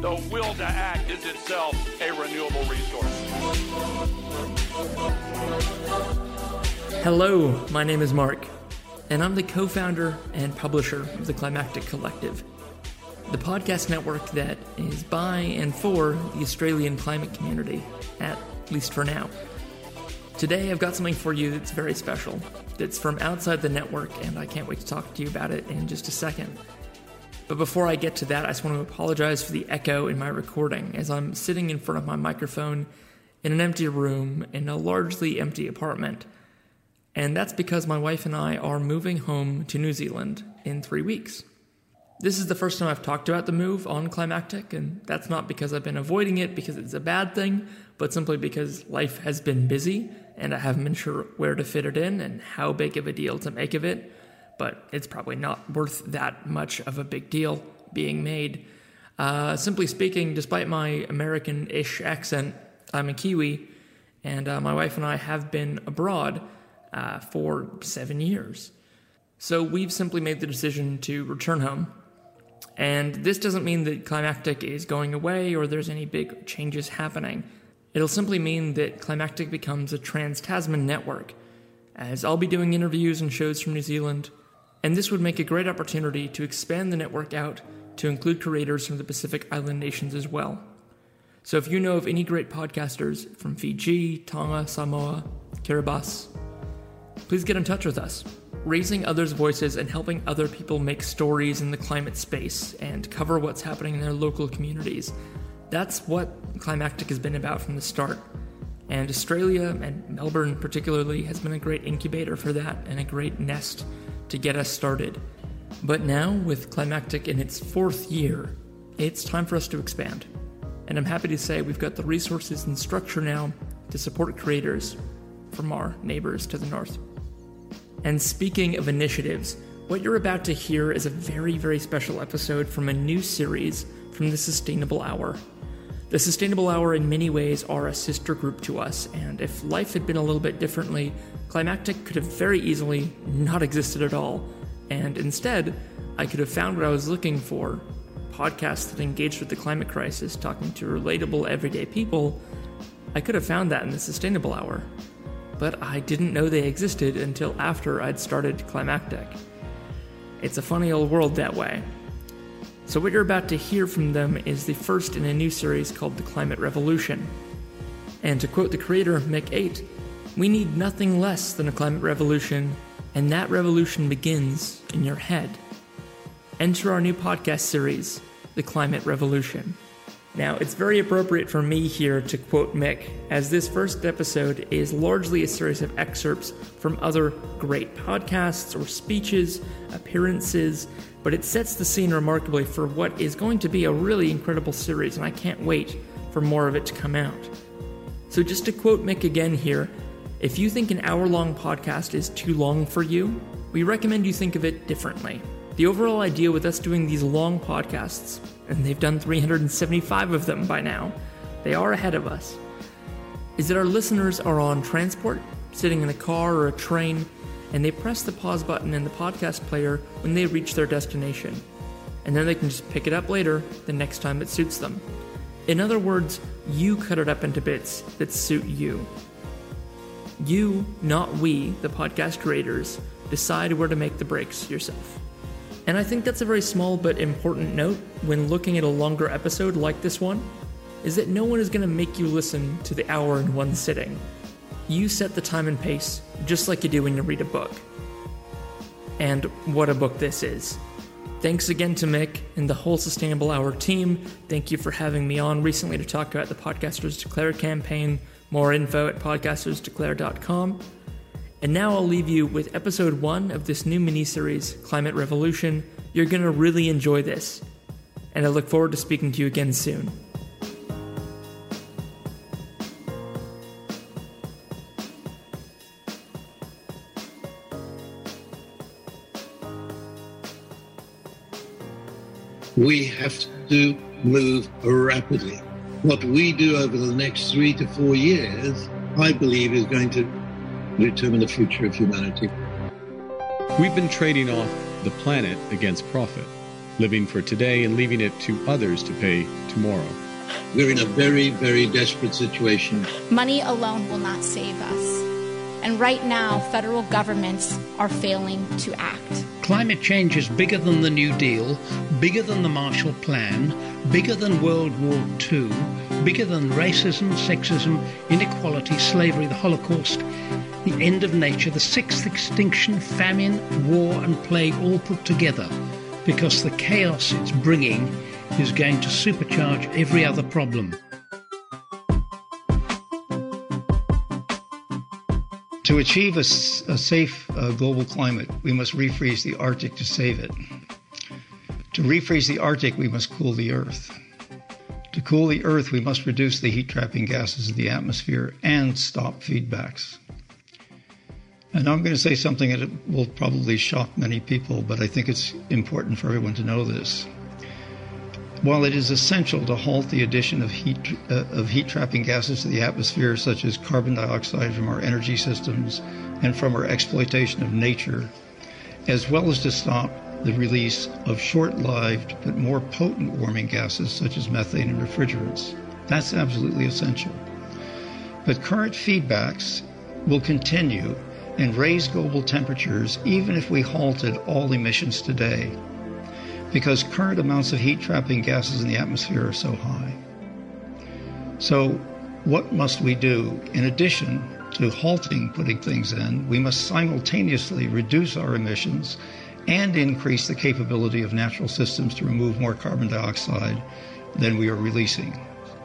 the will to act is itself a renewable resource. Hello, my name is Mark, and I'm the co founder and publisher of the Climactic Collective, the podcast network that is by and for the Australian climate community, at least for now. Today, I've got something for you that's very special, that's from outside the network, and I can't wait to talk to you about it in just a second. But before I get to that, I just want to apologize for the echo in my recording as I'm sitting in front of my microphone in an empty room in a largely empty apartment. And that's because my wife and I are moving home to New Zealand in three weeks. This is the first time I've talked about the move on Climactic, and that's not because I've been avoiding it because it's a bad thing, but simply because life has been busy and I haven't been sure where to fit it in and how big of a deal to make of it but it's probably not worth that much of a big deal being made. Uh, simply speaking, despite my American ish accent, I'm a Kiwi, and uh, my wife and I have been abroad uh, for seven years. So we've simply made the decision to return home. And this doesn't mean that Climactic is going away or there's any big changes happening. It'll simply mean that Climactic becomes a trans Tasman network, as I'll be doing interviews and shows from New Zealand and this would make a great opportunity to expand the network out to include creators from the Pacific Island nations as well. So if you know of any great podcasters from Fiji, Tonga, Samoa, Kiribati, please get in touch with us. Raising others' voices and helping other people make stories in the climate space and cover what's happening in their local communities. That's what Climactic has been about from the start. And Australia, and Melbourne particularly, has been a great incubator for that and a great nest to get us started. But now, with Climactic in its fourth year, it's time for us to expand. And I'm happy to say we've got the resources and structure now to support creators from our neighbors to the north. And speaking of initiatives, what you're about to hear is a very, very special episode from a new series from the Sustainable Hour. The Sustainable Hour, in many ways, are a sister group to us, and if life had been a little bit differently, Climactic could have very easily not existed at all, and instead, I could have found what I was looking for podcasts that engaged with the climate crisis, talking to relatable, everyday people. I could have found that in the Sustainable Hour, but I didn't know they existed until after I'd started Climactic. It's a funny old world that way. So, what you're about to hear from them is the first in a new series called The Climate Revolution. And to quote the creator, Mik Aidt, we need nothing less than a climate revolution, and that revolution begins in your head. Enter our new podcast series, The Climate Revolution. Now, it's very appropriate for me here to quote Mick, as this first episode is largely a series of excerpts from other great podcasts or speeches, appearances, but it sets the scene remarkably for what is going to be a really incredible series, and I can't wait for more of it to come out. So, just to quote Mik again here, if you think an hour long podcast is too long for you, we recommend you think of it differently. The overall idea with us doing these long podcasts, and they've done 375 of them by now, they are ahead of us, is that our listeners are on transport, sitting in a car or a train, and they press the pause button in the podcast player when they reach their destination. And then they can just pick it up later the next time it suits them. In other words, you cut it up into bits that suit you. You, not we, the podcast creators, decide where to make the breaks yourself. And I think that's a very small but important note when looking at a longer episode like this one, is that no one is going to make you listen to the hour in one sitting. You set the time and pace, just like you do when you read a book. And what a book this is. Thanks again to Mik and the whole Sustainable Hour team. Thank you for having me on recently to talk about the Podcasters Declare campaign. More info at podcastersdeclare.com. And now I'll leave you with episode one of this new mini series, Climate Revolution. You're going to really enjoy this. and I look forward to speaking to you again soon. We have to move rapidly. What we do over the next three to four years, I believe, is going to determine the future of humanity. We've been trading off the planet against profit, living for today and leaving it to others to pay tomorrow. We're in a very, very desperate situation. Money alone will not save us. And right now, federal governments are failing to act. Climate change is bigger than the New Deal, bigger than the Marshall Plan, bigger than World War II, bigger than racism, sexism, inequality, slavery, the Holocaust, the end of nature, the sixth extinction, famine, war, and plague all put together, because the chaos it's bringing is going to supercharge every other problem. To achieve a, a safe uh, global climate, we must refreeze the Arctic to save it. To refreeze the Arctic, we must cool the Earth. To cool the Earth, we must reduce the heat trapping gases in the atmosphere and stop feedbacks. And I'm going to say something that will probably shock many people, but I think it's important for everyone to know this. While it is essential to halt the addition of heat, uh, of heat trapping gases to the atmosphere, such as carbon dioxide from our energy systems and from our exploitation of nature, as well as to stop the release of short lived but more potent warming gases such as methane and refrigerants. That's absolutely essential. But current feedbacks will continue and raise global temperatures even if we halted all emissions today because current amounts of heat trapping gases in the atmosphere are so high. So, what must we do? In addition to halting putting things in, we must simultaneously reduce our emissions and increase the capability of natural systems to remove more carbon dioxide than we are releasing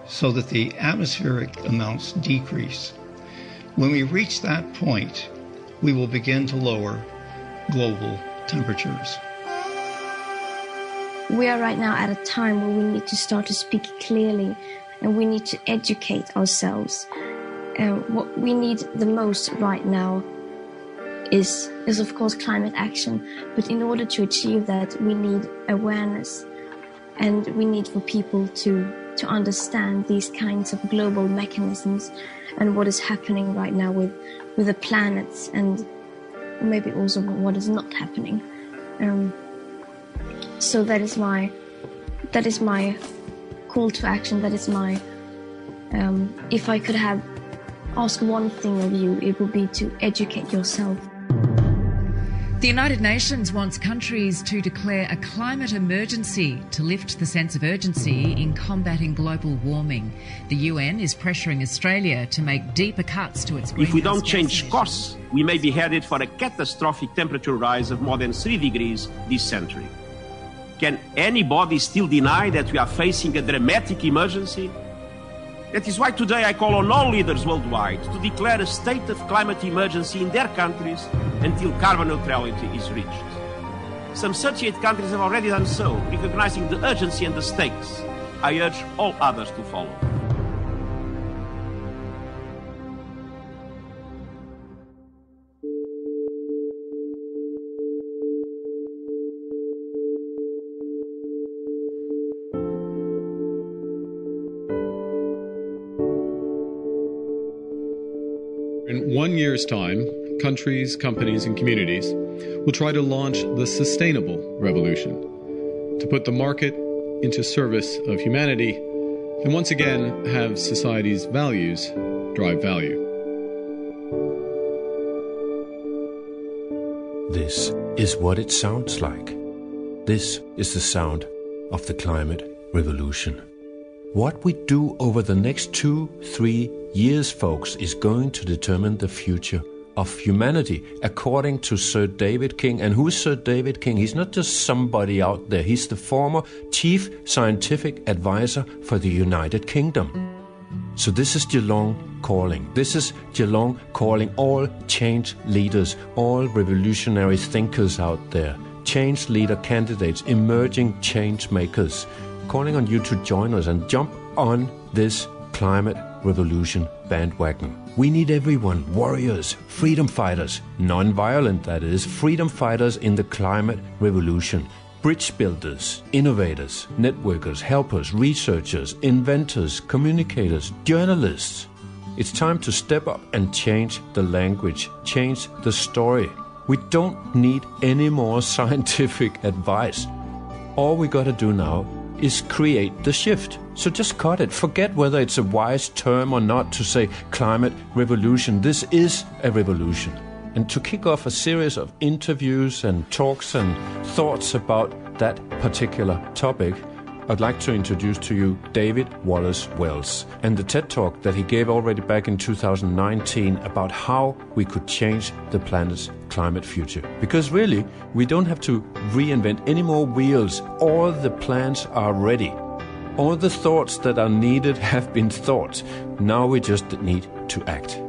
so that the atmospheric amounts decrease. When we reach that point, we will begin to lower global temperatures. We are right now at a time where we need to start to speak clearly and we need to educate ourselves. And what we need the most right now is, is of course climate action. But in order to achieve that, we need awareness and we need for people to, to understand these kinds of global mechanisms and what is happening right now with, with the planets and maybe also what is not happening. Um, so that is my that is my call to action that is my um, if i could have ask one thing of you it would be to educate yourself the United Nations wants countries to declare a climate emergency to lift the sense of urgency in combating global warming. The UN is pressuring Australia to make deeper cuts to its If we don't change course, we may be headed for a catastrophic temperature rise of more than 3 degrees this century. Can anybody still deny that we are facing a dramatic emergency? That is why today I call on all leaders worldwide to declare a state of climate emergency in their countries until carbon neutrality is reached. Some 38 countries have already done so, recognizing the urgency and the stakes. I urge all others to follow. One year's time, countries, companies, and communities will try to launch the sustainable revolution to put the market into service of humanity and once again have society's values drive value. This is what it sounds like. This is the sound of the climate revolution. What we do over the next two, three years, folks, is going to determine the future of humanity, according to Sir David King. And who is Sir David King? He's not just somebody out there, he's the former chief scientific advisor for the United Kingdom. So this is Geelong calling. This is Geelong calling all change leaders, all revolutionary thinkers out there, change leader candidates, emerging change makers calling on you to join us and jump on this climate revolution bandwagon. We need everyone warriors, freedom fighters, non violent, that is, freedom fighters in the climate revolution. Bridge builders, innovators, networkers, helpers, researchers, inventors, communicators, journalists. It's time to step up and change the language, change the story. We don't need any more scientific advice. All we gotta do now is create the shift. So just cut it. Forget whether it's a wise term or not to say climate revolution. This is a revolution. And to kick off a series of interviews and talks and thoughts about that particular topic, I'd like to introduce to you David Wallace Wells and the TED Talk that he gave already back in 2019 about how we could change the planet's climate future. Because really, we don't have to reinvent any more wheels. All the plans are ready. All the thoughts that are needed have been thought. Now we just need to act.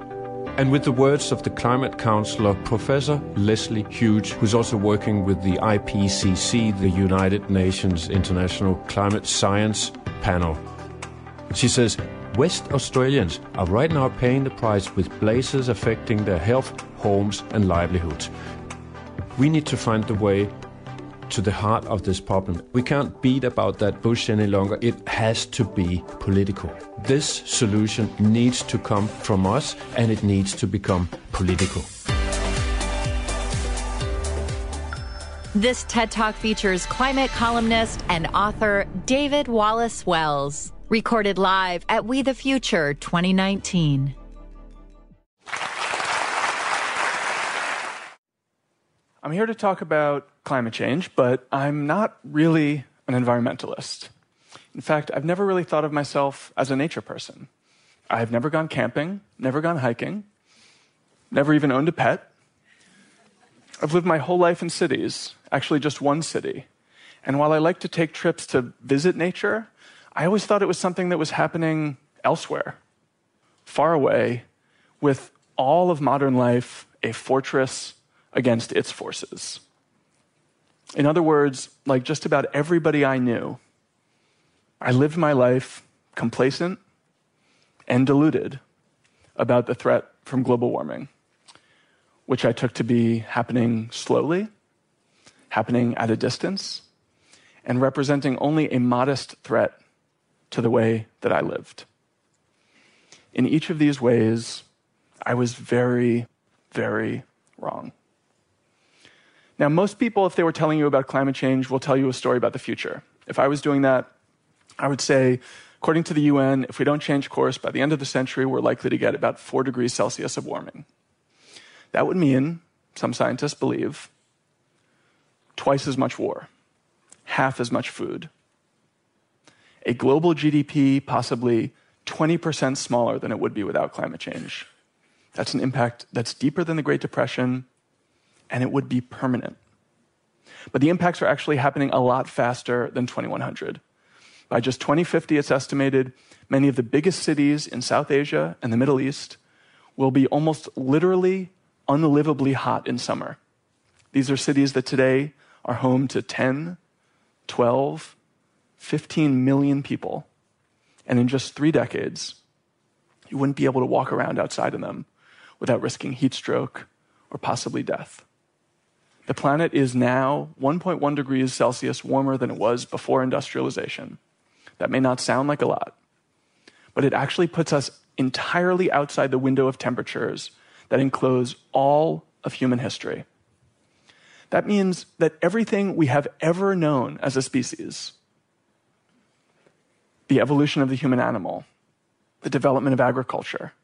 And with the words of the climate counselor, Professor Lesley Hughes, who's also working with the IPCC, the United Nations International Climate Science Panel. She says, West Australians are right now paying the price with blazes affecting their health, homes, and livelihoods. We need to find the way to the heart of this problem. We can't beat about that bush any longer. It has to be political. This solution needs to come from us and it needs to become political. This TED Talk features climate columnist and author David Wallace Wells, recorded live at We the Future 2019. I'm here to talk about climate change, but I'm not really an environmentalist. In fact, I've never really thought of myself as a nature person. I've never gone camping, never gone hiking, never even owned a pet. I've lived my whole life in cities, actually, just one city. And while I like to take trips to visit nature, I always thought it was something that was happening elsewhere, far away, with all of modern life a fortress against its forces. In other words, like just about everybody I knew, I lived my life complacent and deluded about the threat from global warming, which I took to be happening slowly, happening at a distance, and representing only a modest threat to the way that I lived. In each of these ways, I was very, very wrong. Now, most people, if they were telling you about climate change, will tell you a story about the future. If I was doing that, I would say, according to the UN, if we don't change course by the end of the century, we're likely to get about 4 degrees Celsius of warming. That would mean, some scientists believe, twice as much war, half as much food, a global GDP possibly 20% smaller than it would be without climate change. That's an impact that's deeper than the Great Depression and it would be permanent. But the impacts are actually happening a lot faster than 2100. By just 2050, it's estimated many of the biggest cities in South Asia and the Middle East will be almost literally unlivably hot in summer. These are cities that today are home to 10, 12, 15 million people. And in just three decades, you wouldn't be able to walk around outside in them without risking heat stroke or possibly death. The planet is now 1.1 degrees Celsius warmer than it was before industrialization. That may not sound like a lot, but it actually puts us entirely outside the window of temperatures that enclose all of human history. That means that everything we have ever known as a species the evolution of the human animal, the development of agriculture,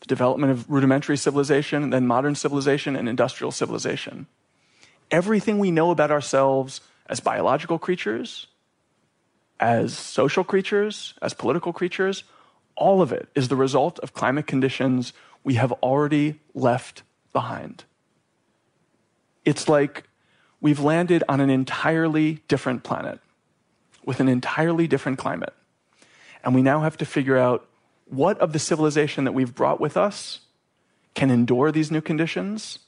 the development of rudimentary civilization, then modern civilization and industrial civilization everything we know about ourselves as biological creatures, as social creatures, as political creatures, all of it is the result of climate conditions we have already left behind. It's like we've landed on an entirely different planet with an entirely different climate. And we now have to figure out what of the civilization that we've brought with us can endure these new conditions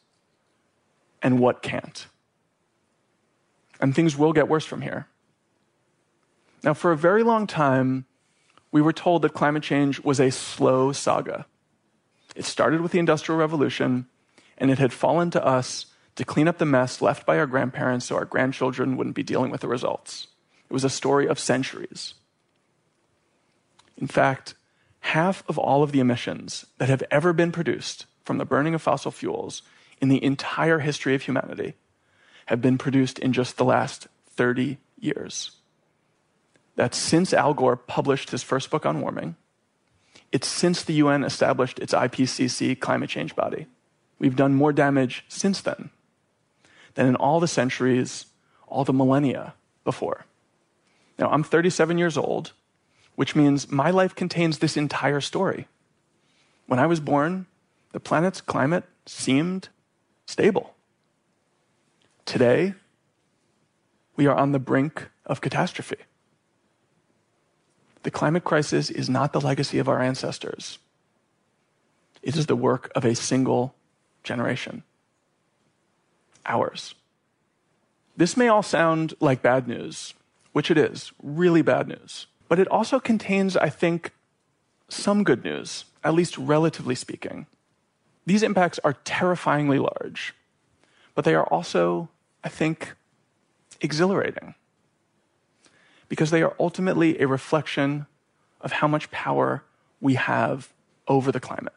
and what can't. And things will get worse from here. Now, for a very long time, we were told that climate change was a slow saga. It started with the Industrial Revolution, and it had fallen to us to clean up the mess left by our grandparents so our grandchildren wouldn't be dealing with the results. It was a story of centuries. In fact, half of all of the emissions that have ever been produced from the burning of fossil fuels in the entire history of humanity have been produced in just the last 30 years. That's since Al Gore published his first book on warming. It's since the UN established its IPCC climate change body. We've done more damage since then than in all the centuries, all the millennia before. Now, I'm 37 years old, which means my life contains this entire story. When I was born, the planet's climate seemed stable. Today, we are on the brink of catastrophe. The climate crisis is not the legacy of our ancestors. It is the work of a single generation. Ours. This may all sound like bad news, which it is, really bad news. But it also contains, I think, some good news, at least relatively speaking. These impacts are terrifyingly large, but they are also, I think, exhilarating because they are ultimately a reflection of how much power we have over the climate.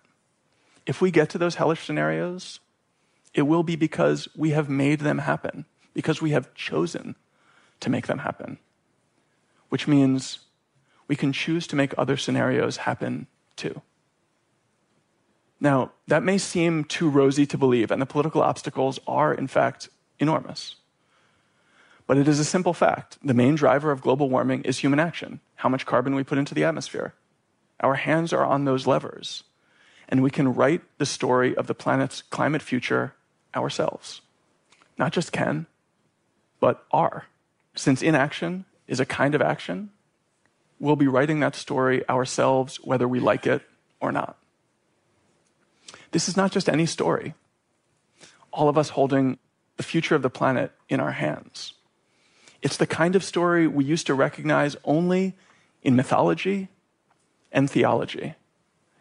If we get to those hellish scenarios, it will be because we have made them happen, because we have chosen to make them happen, which means we can choose to make other scenarios happen too. Now, that may seem too rosy to believe, and the political obstacles are, in fact, enormous. But it is a simple fact. The main driver of global warming is human action, how much carbon we put into the atmosphere. Our hands are on those levers, and we can write the story of the planet's climate future ourselves. Not just can, but are. Since inaction is a kind of action, we'll be writing that story ourselves, whether we like it or not. This is not just any story. All of us holding the future of the planet in our hands. It's the kind of story we used to recognize only in mythology and theology.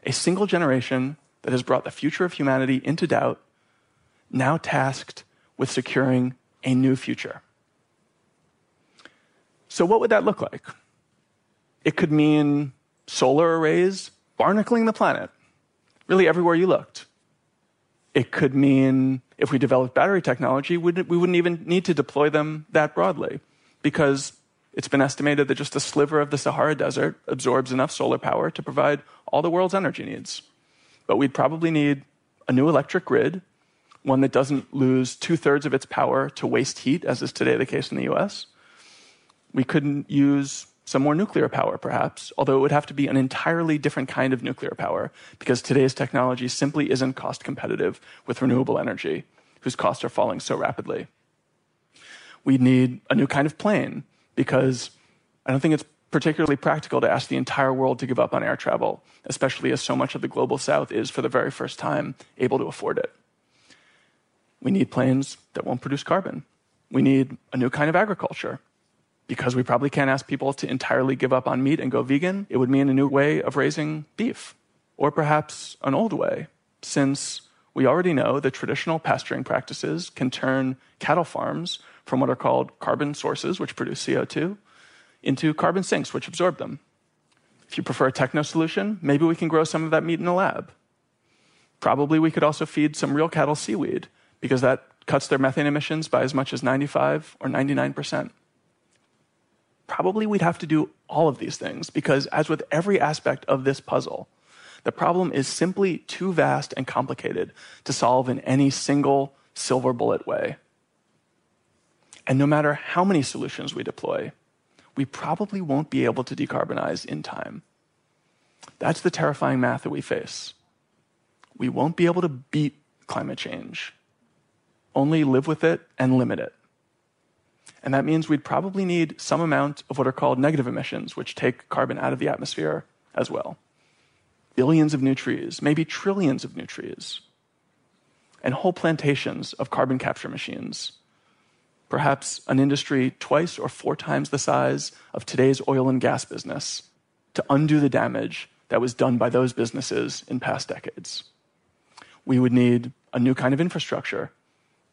A single generation that has brought the future of humanity into doubt, now tasked with securing a new future. So, what would that look like? It could mean solar arrays barnacling the planet, really everywhere you looked. It could mean if we developed battery technology, we wouldn't even need to deploy them that broadly because it's been estimated that just a sliver of the Sahara Desert absorbs enough solar power to provide all the world's energy needs. But we'd probably need a new electric grid, one that doesn't lose two thirds of its power to waste heat, as is today the case in the US. We couldn't use some more nuclear power, perhaps, although it would have to be an entirely different kind of nuclear power because today's technology simply isn't cost competitive with renewable energy, whose costs are falling so rapidly. We need a new kind of plane because I don't think it's particularly practical to ask the entire world to give up on air travel, especially as so much of the global south is, for the very first time, able to afford it. We need planes that won't produce carbon. We need a new kind of agriculture because we probably can't ask people to entirely give up on meat and go vegan, it would mean a new way of raising beef, or perhaps an old way, since we already know that traditional pasturing practices can turn cattle farms from what are called carbon sources, which produce CO2, into carbon sinks, which absorb them. If you prefer a techno solution, maybe we can grow some of that meat in a lab. Probably we could also feed some real cattle seaweed, because that cuts their methane emissions by as much as 95 or 99 percent probably we'd have to do all of these things because, as with every aspect of this puzzle, the problem is simply too vast and complicated to solve in any single silver bullet way. And no matter how many solutions we deploy, we probably won't be able to decarbonize in time. That's the terrifying math that we face. We won't be able to beat climate change, only live with it and limit it. And that means we'd probably need some amount of what are called negative emissions, which take carbon out of the atmosphere as well. Billions of new trees, maybe trillions of new trees, and whole plantations of carbon capture machines. perhaps an industry twice or four times the size of today's oil and gas business, to undo the damage that was done by those businesses in past decades. We would need a new kind of infrastructure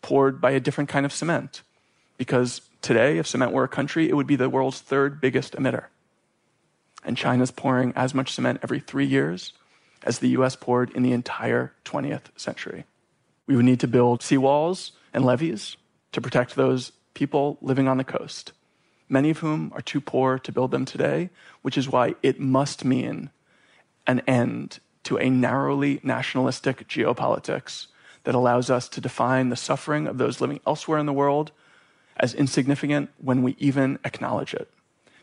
poured by a different kind of cement, because today, if cement were a country, it would be the world's third biggest emitter. And China's pouring as much cement every three years as the US poured in the entire 20th century. We would need to build seawalls and levees to protect those people living on the coast, many of whom are too poor to build them today, which is why it must mean an end to a narrowly nationalistic geopolitics that allows us to define the suffering of those living elsewhere in the world as insignificant when we even acknowledge it.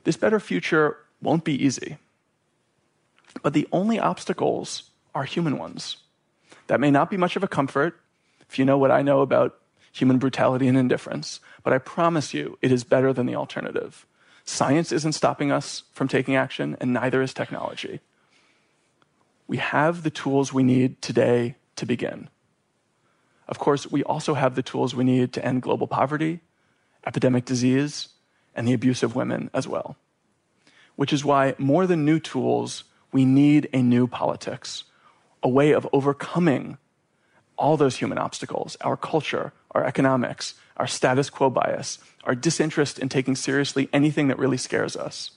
This better future won't be easy. But the only obstacles are human ones. That may not be much of a comfort if you know what I know about human brutality and indifference, but I promise you it is better than the alternative. Science isn't stopping us from taking action, and neither is technology. We have the tools we need today to begin. Of course, we also have the tools we need to end global poverty, epidemic disease, and the abuse of women as well. Which is why, more than new tools, we need a new politics, a way of overcoming all those human obstacles our culture, our economics, our status quo bias, our disinterest in taking seriously anything that really scares us,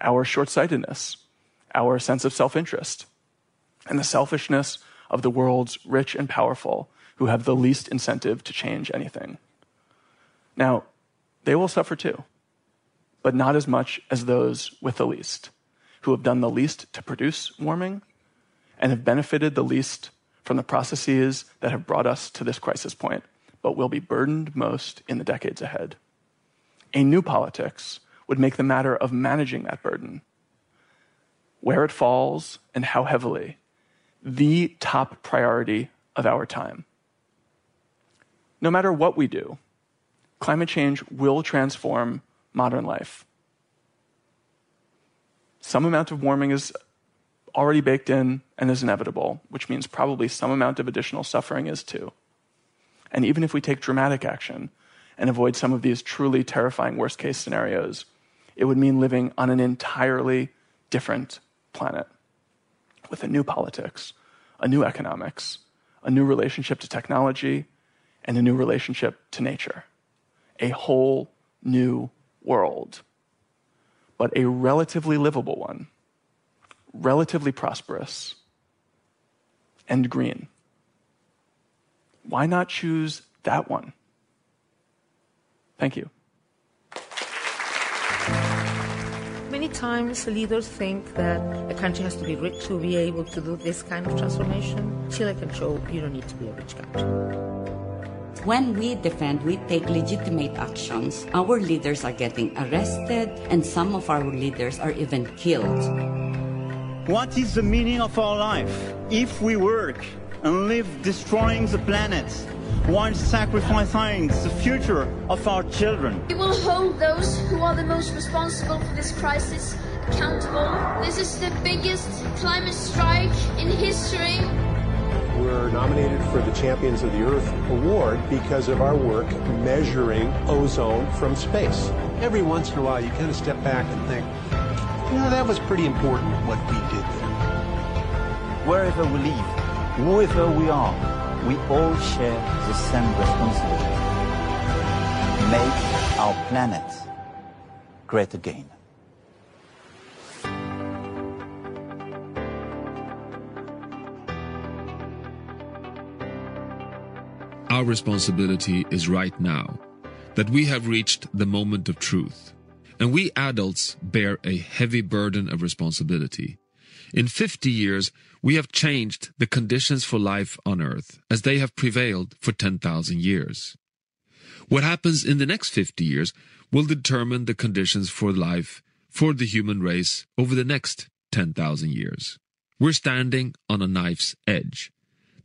our short sightedness, our sense of self interest, and the selfishness of the world's rich and powerful who have the least incentive to change anything. Now, they will suffer too, but not as much as those with the least, who have done the least to produce warming and have benefited the least from the processes that have brought us to this crisis point, but will be burdened most in the decades ahead. A new politics would make the matter of managing that burden, where it falls and how heavily, the top priority of our time. No matter what we do, climate change will transform modern life. Some amount of warming is already baked in and is inevitable, which means probably some amount of additional suffering is too. And even if we take dramatic action and avoid some of these truly terrifying worst case scenarios, it would mean living on an entirely different planet with a new politics, a new economics, a new relationship to technology, and a new relationship to nature. A whole new world, but a relatively livable one relatively prosperous, and green. Why not choose that one? Thank you. Many times leaders think that a country has to be rich to be able to do this kind of transformation. Chile can show you don't need to be a rich country. When we defend, we take legitimate actions. Our leaders are getting arrested, and some of our leaders are even killed. What is the meaning of our life if we work and live destroying the planet while sacrificing the future of our children? We will hold those who are the most responsible for this crisis accountable. This is the biggest climate strike in history. We're nominated for the Champions of the Earth Award because of our work measuring ozone from space. Every once in a while, you kind of step back and think, you know, that was pretty important what we did there. Wherever we live, whoever we are, we all share the same responsibility. Make our planet great again. Our responsibility is right now that we have reached the moment of truth and we adults bear a heavy burden of responsibility. In 50 years, we have changed the conditions for life on Earth as they have prevailed for 10,000 years. What happens in the next 50 years will determine the conditions for life for the human race over the next 10,000 years. We're standing on a knife's edge.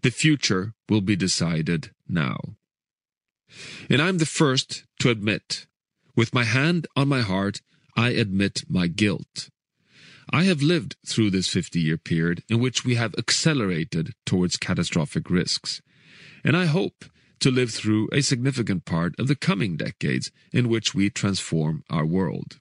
The future will be decided now. And I'm the first to admit with my hand on my heart, I admit my guilt. I have lived through this 50 year period in which we have accelerated towards catastrophic risks. And I hope to live through a significant part of the coming decades in which we transform our world.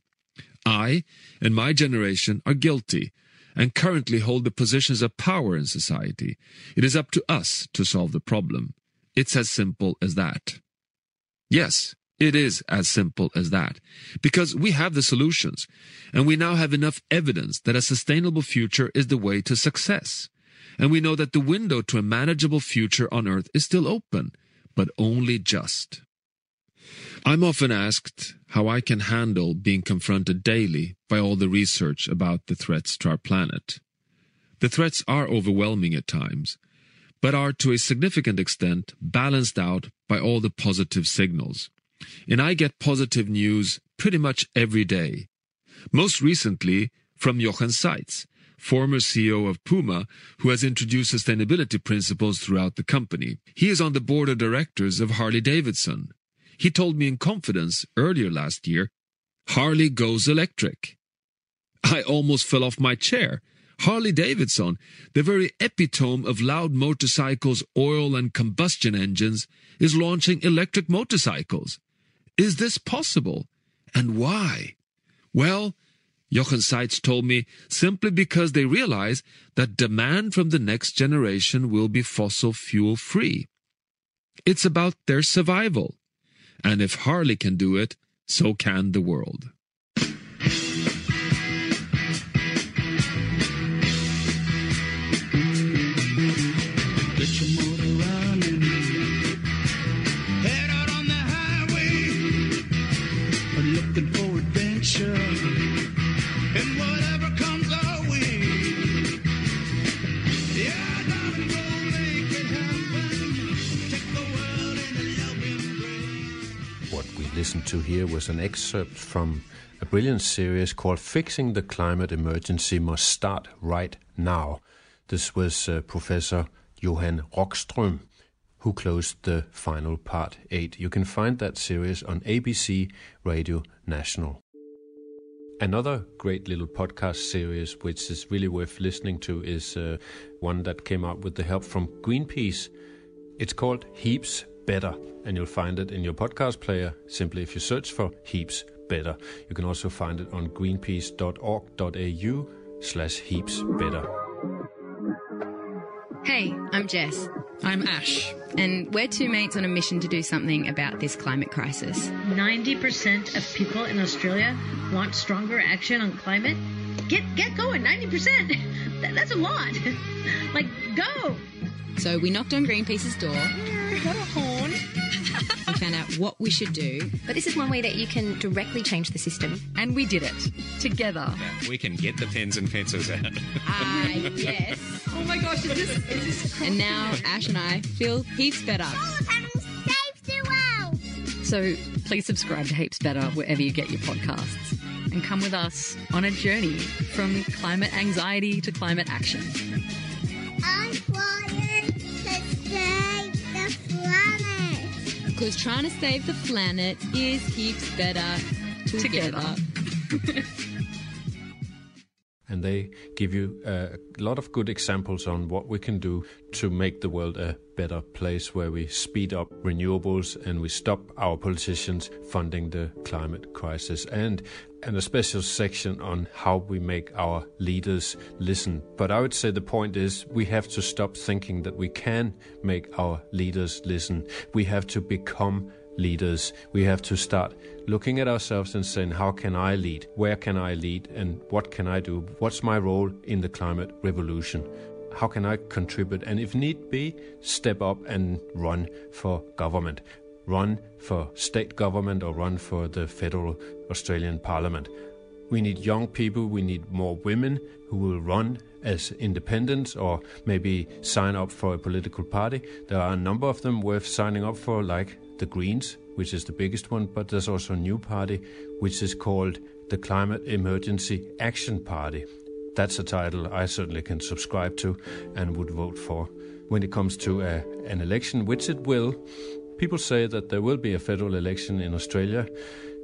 I and my generation are guilty and currently hold the positions of power in society. It is up to us to solve the problem. It's as simple as that. Yes, it is as simple as that. Because we have the solutions, and we now have enough evidence that a sustainable future is the way to success. And we know that the window to a manageable future on Earth is still open, but only just. I'm often asked how I can handle being confronted daily by all the research about the threats to our planet. The threats are overwhelming at times, but are to a significant extent balanced out by all the positive signals. And I get positive news pretty much every day. Most recently from Jochen Zeitz, former CEO of Puma, who has introduced sustainability principles throughout the company. He is on the board of directors of Harley Davidson. He told me in confidence earlier last year, Harley goes electric. I almost fell off my chair. Harley Davidson, the very epitome of loud motorcycles, oil and combustion engines, is launching electric motorcycles. Is this possible? And why? Well, Jochen Zeitz told me simply because they realize that demand from the next generation will be fossil fuel free. It's about their survival. And if Harley can do it, so can the world. Listened to here was an excerpt from a brilliant series called Fixing the Climate Emergency Must Start Right Now. This was uh, Professor Johan Rockström who closed the final part 8. You can find that series on ABC Radio National. Another great little podcast series, which is really worth listening to, is uh, one that came out with the help from Greenpeace. It's called Heaps Better, and you'll find it in your podcast player simply if you search for Heaps Better. You can also find it on greenpeace.org.au slash heaps better. Hey, I'm Jess. I'm Ash. And we're two mates on a mission to do something about this climate crisis. 90% of people in Australia want stronger action on climate. Get get going, 90%. That, that's a lot. like, go. So we knocked on Greenpeace's door. What a horn. We found out what we should do. But this is one way that you can directly change the system. And we did it. Together. We can get the pens and pencils out. Ah, yes. Oh my gosh, is this, is this And now Ash and I feel heaps better. So please subscribe to Heaps Better wherever you get your podcasts and come with us on a journey from climate anxiety to climate action. Because trying to save the planet is heaps better together. and they give you a lot of good examples on what we can do to make the world a better place where we speed up renewables and we stop our politicians funding the climate crisis. And and a special section on how we make our leaders listen. But i would say the point is we have to stop thinking that we can make our leaders listen. We have to become leaders. We have to start looking at ourselves and saying, how can I lead? Where can I lead? And what can I do? What's my role in the climate revolution? How can I contribute? And if need be, step up and run for government. Run for state government or run for the federal Australian parliament. We need young people, we need more women who will run as independents or maybe sign up for a political party. There are a number of them worth signing up for, like the Greens, which is the biggest one, but there's also a new party which is called the Climate Emergency Action Party. That's a title I certainly can subscribe to and would vote for. When it comes to a, an election, which it will, people say that there will be a federal election in Australia,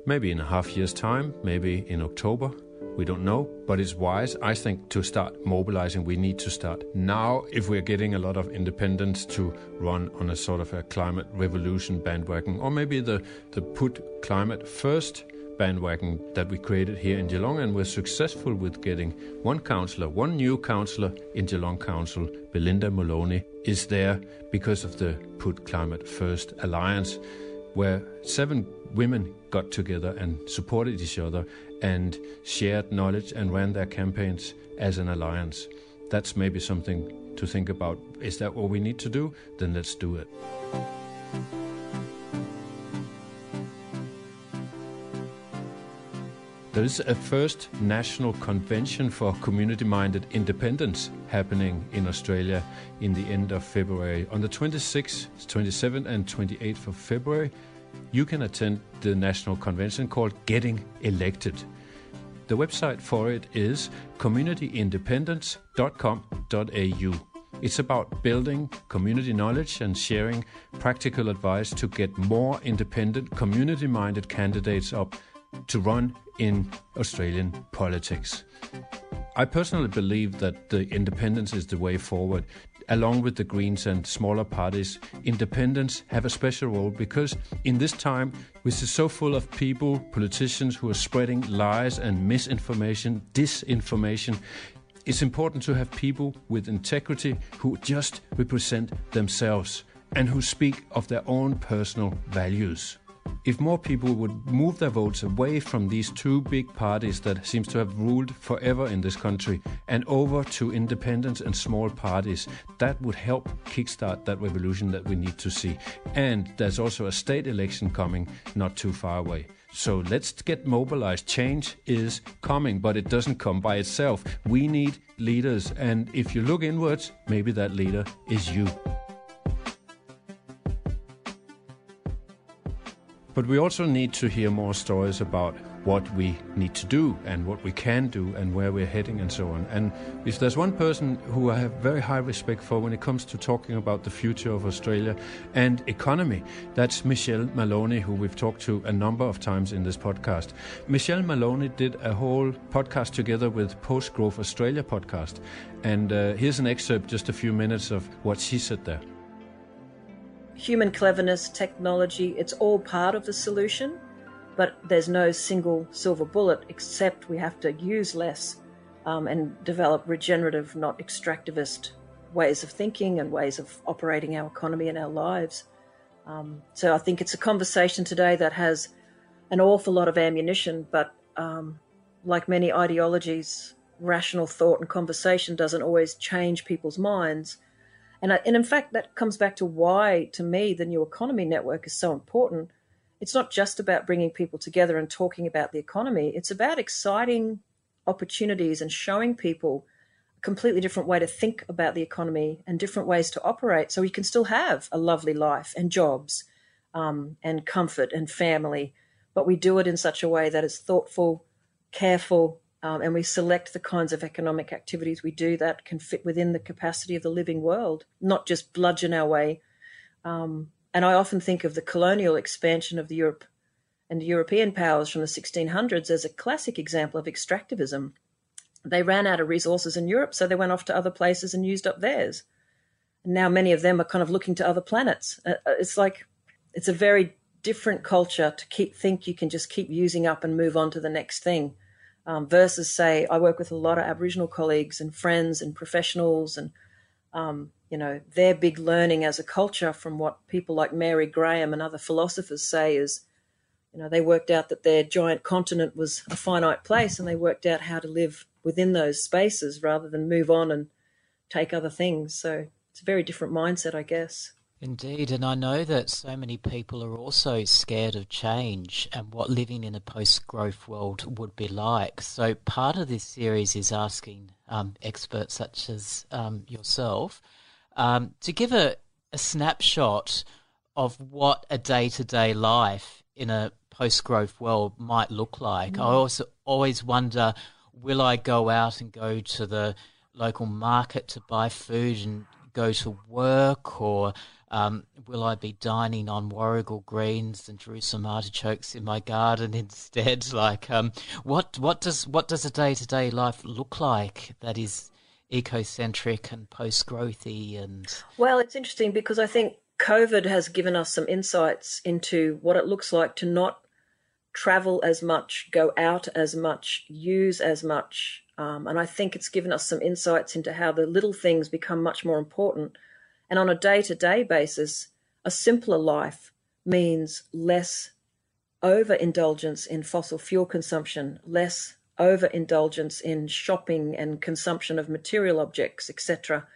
maybe in a half year's time, maybe in October. We don't know, but it's wise, I think, to start mobilizing. We need to start now if we're getting a lot of independents to run on a sort of a climate revolution bandwagon, or maybe the, the put climate first bandwagon that we created here in Geelong, and we're successful with getting one councillor, one new councillor in Geelong Council, Belinda Moloney, is there because of the Put Climate First Alliance, where seven women got together and supported each other and shared knowledge and ran their campaigns as an alliance. That's maybe something to think about. Is that what we need to do? Then let's do it. There is a first national convention for community minded independents happening in Australia in the end of February. On the 26th, 27th, and 28th of February, you can attend the national convention called Getting Elected. The website for it is communityindependence.com.au. It's about building community knowledge and sharing practical advice to get more independent, community minded candidates up to run in Australian politics. I personally believe that the independents is the way forward. Along with the Greens and smaller parties, independents have a special role because in this time, which is so full of people, politicians who are spreading lies and misinformation, disinformation, it's important to have people with integrity who just represent themselves and who speak of their own personal values if more people would move their votes away from these two big parties that seems to have ruled forever in this country and over to independents and small parties, that would help kickstart that revolution that we need to see. And there's also a state election coming not too far away. So let's get mobilized. Change is coming, but it doesn't come by itself. We need leaders, and if you look inwards, maybe that leader is you. But we also need to hear more stories about what we need to do and what we can do and where we're heading and so on. And if there's one person who I have very high respect for when it comes to talking about the future of Australia and economy, that's Michelle Maloney, who we've talked to a number of times in this podcast. Michelle Maloney did a whole podcast together with Post Growth Australia podcast. And uh, here's an excerpt, just a few minutes of what she said there human cleverness, technology, it's all part of the solution, but there's no single silver bullet except we have to use less um, and develop regenerative, not extractivist ways of thinking and ways of operating our economy and our lives. Um, so I think it's a conversation today that has an awful lot of ammunition, but um, like many ideologies, rational thought and conversation doesn't always change people's minds. And, I, and in fact, that comes back to why, to me, the New Economy Network is so important. It's not just about bringing people together and talking about the economy, it's about exciting opportunities and showing people a completely different way to think about the economy and different ways to operate so you can still have a lovely life and jobs um, and comfort and family. But we do it in such a way that is thoughtful, careful, um, and we select the kinds of economic activities we do that can fit within the capacity of the living world, not just bludgeon our way. Um, and I often think of the colonial expansion of the Europe and European powers from the 1600s as a classic example of extractivism. They ran out of resources in Europe, so they went off to other places and used up theirs. And now many of them are kind of looking to other planets. Uh, uh it's like it's a very different culture to keep think you can just keep using up and move on to the next thing um, versus say I work with a lot of Aboriginal colleagues and friends and professionals and um, you know their big learning as a culture from what people like Mary Graham and other philosophers say is you know they worked out that their giant continent was a finite place and they worked out how to live within those spaces rather than move on and take other things so it's a very different mindset I guess. Indeed, and I know that so many people are also scared of change and what living in a post growth world would be like. So, part of this series is asking um, experts such as um, yourself um, to give a, a snapshot of what a day to day life in a post growth world might look like. Mm. I also always wonder will I go out and go to the local market to buy food and go to work or um, will I be dining on Warrigal greens and Jerusalem artichokes in my garden instead? Like, um, what what does what does a day to day life look like that is ecocentric and post growthy and Well, it's interesting because I think COVID has given us some insights into what it looks like to not travel as much, go out as much, use as much. Um, and I think it's given us some insights into how the little things become much more important. And on a day to day basis, a simpler life means less overindulgence in fossil fuel consumption, less overindulgence in shopping and consumption of material objects, etc.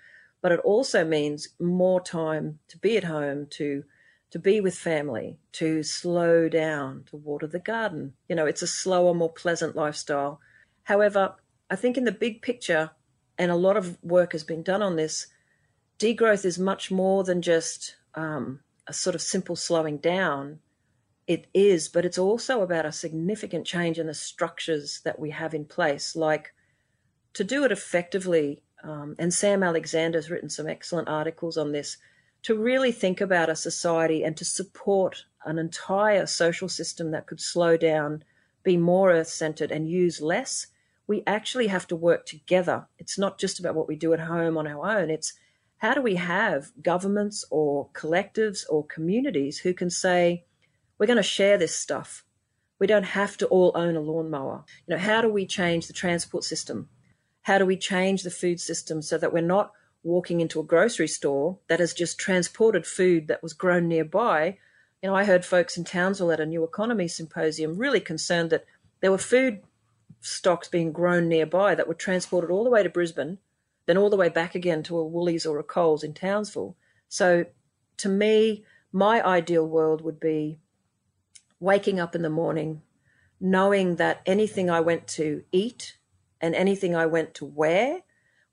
But it also means more time to be at home, to to be with family, to slow down, to water the garden. You know, it's a slower, more pleasant lifestyle. However, I think in the big picture, and a lot of work has been done on this, degrowth is much more than just um, a sort of simple slowing down. It is, but it's also about a significant change in the structures that we have in place. Like to do it effectively, um, and Sam Alexander's written some excellent articles on this, to really think about a society and to support an entire social system that could slow down, be more earth centered, and use less. We actually have to work together. It's not just about what we do at home on our own. It's how do we have governments or collectives or communities who can say, we're going to share this stuff. We don't have to all own a lawnmower. You know, how do we change the transport system? How do we change the food system so that we're not walking into a grocery store that has just transported food that was grown nearby? You know, I heard folks in Townsville at a new economy symposium really concerned that there were food stocks being grown nearby that were transported all the way to Brisbane, then all the way back again to a Woolies or a Coles in Townsville. So to me, my ideal world would be waking up in the morning, knowing that anything I went to eat and anything I went to wear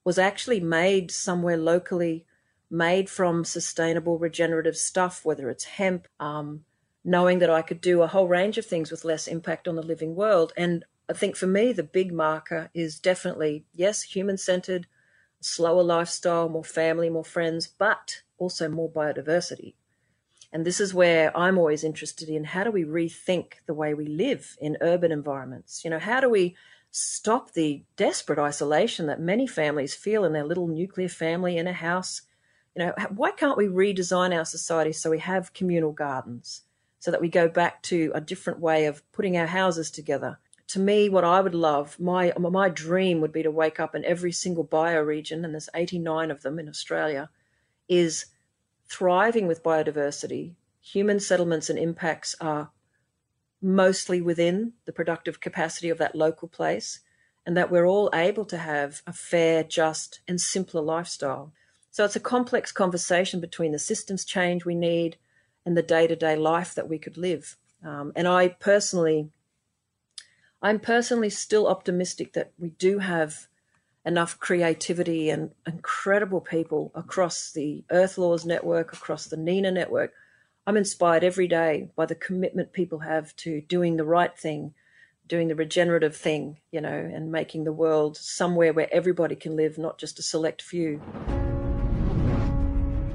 was actually made somewhere locally, made from sustainable regenerative stuff, whether it's hemp, um, knowing that I could do a whole range of things with less impact on the living world. And I think for me, the big marker is definitely, yes, human centered, slower lifestyle, more family, more friends, but also more biodiversity. And this is where I'm always interested in how do we rethink the way we live in urban environments? You know, how do we stop the desperate isolation that many families feel in their little nuclear family in a house? You know, why can't we redesign our society so we have communal gardens, so that we go back to a different way of putting our houses together? To me, what I would love, my my dream would be to wake up in every single bioregion, and there's 89 of them in Australia, is thriving with biodiversity. Human settlements and impacts are mostly within the productive capacity of that local place, and that we're all able to have a fair, just, and simpler lifestyle. So it's a complex conversation between the systems change we need and the day to day life that we could live. Um, and I personally, I'm personally still optimistic that we do have enough creativity and incredible people across the Earth Laws network, across the NENA network. I'm inspired every day by the commitment people have to doing the right thing, doing the regenerative thing, you know, and making the world somewhere where everybody can live, not just a select few.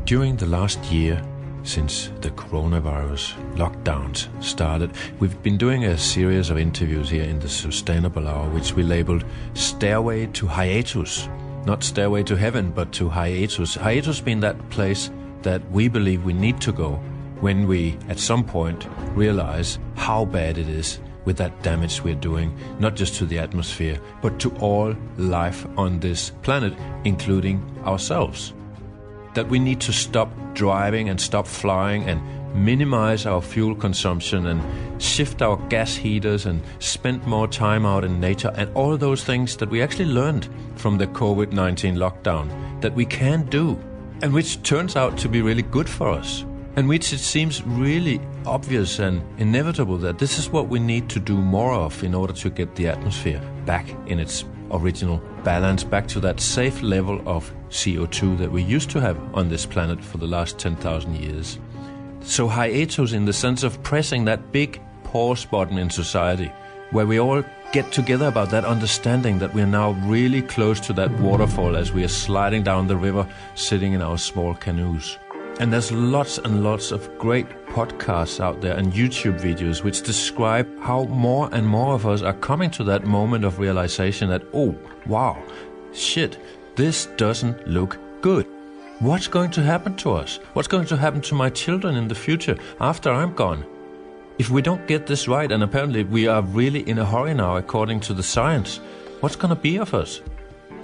During the last year, since the coronavirus lockdowns started, we've been doing a series of interviews here in the Sustainable Hour, which we labeled Stairway to Hiatus. Not Stairway to Heaven, but to Hiatus. Hiatus being that place that we believe we need to go when we, at some point, realize how bad it is with that damage we're doing, not just to the atmosphere, but to all life on this planet, including ourselves that we need to stop driving and stop flying and minimize our fuel consumption and shift our gas heaters and spend more time out in nature and all those things that we actually learned from the COVID 19 lockdown that we can do and which turns out to be really good for us and which it seems really obvious and inevitable that this is what we need to do more of in order to get the atmosphere back in its original balance back to that safe level of CO2 that we used to have on this planet for the last 10,000 years. So, hiatus in the sense of pressing that big pause button in society, where we all get together about that understanding that we are now really close to that waterfall as we are sliding down the river, sitting in our small canoes. And there's lots and lots of great podcasts out there and YouTube videos which describe how more and more of us are coming to that moment of realization that, oh, wow, shit, this doesn't look good. What's going to happen to us? What's going to happen to my children in the future after I'm gone? If we don't get this right, and apparently we are really in a hurry now according to the science, what's going to be of us?